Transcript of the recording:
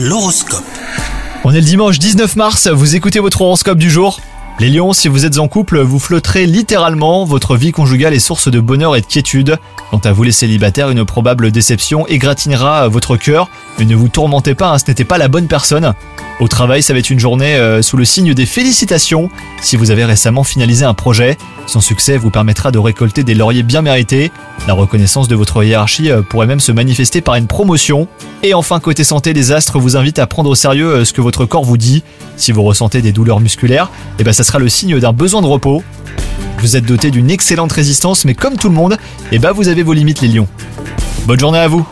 L'horoscope. On est le dimanche 19 mars, vous écoutez votre horoscope du jour les lions, si vous êtes en couple, vous flotterez littéralement, votre vie conjugale est source de bonheur et de quiétude. Quant à vous les célibataires, une probable déception égratignera votre cœur, mais ne vous tourmentez pas, hein, ce n'était pas la bonne personne. Au travail, ça va être une journée euh, sous le signe des félicitations. Si vous avez récemment finalisé un projet, son succès vous permettra de récolter des lauriers bien mérités. La reconnaissance de votre hiérarchie euh, pourrait même se manifester par une promotion. Et enfin, côté santé, les astres vous invitent à prendre au sérieux euh, ce que votre corps vous dit. Si vous ressentez des douleurs musculaires, eh ben ça sera le signe d'un besoin de repos. Vous êtes doté d'une excellente résistance, mais comme tout le monde, eh ben vous avez vos limites les lions. Bonne journée à vous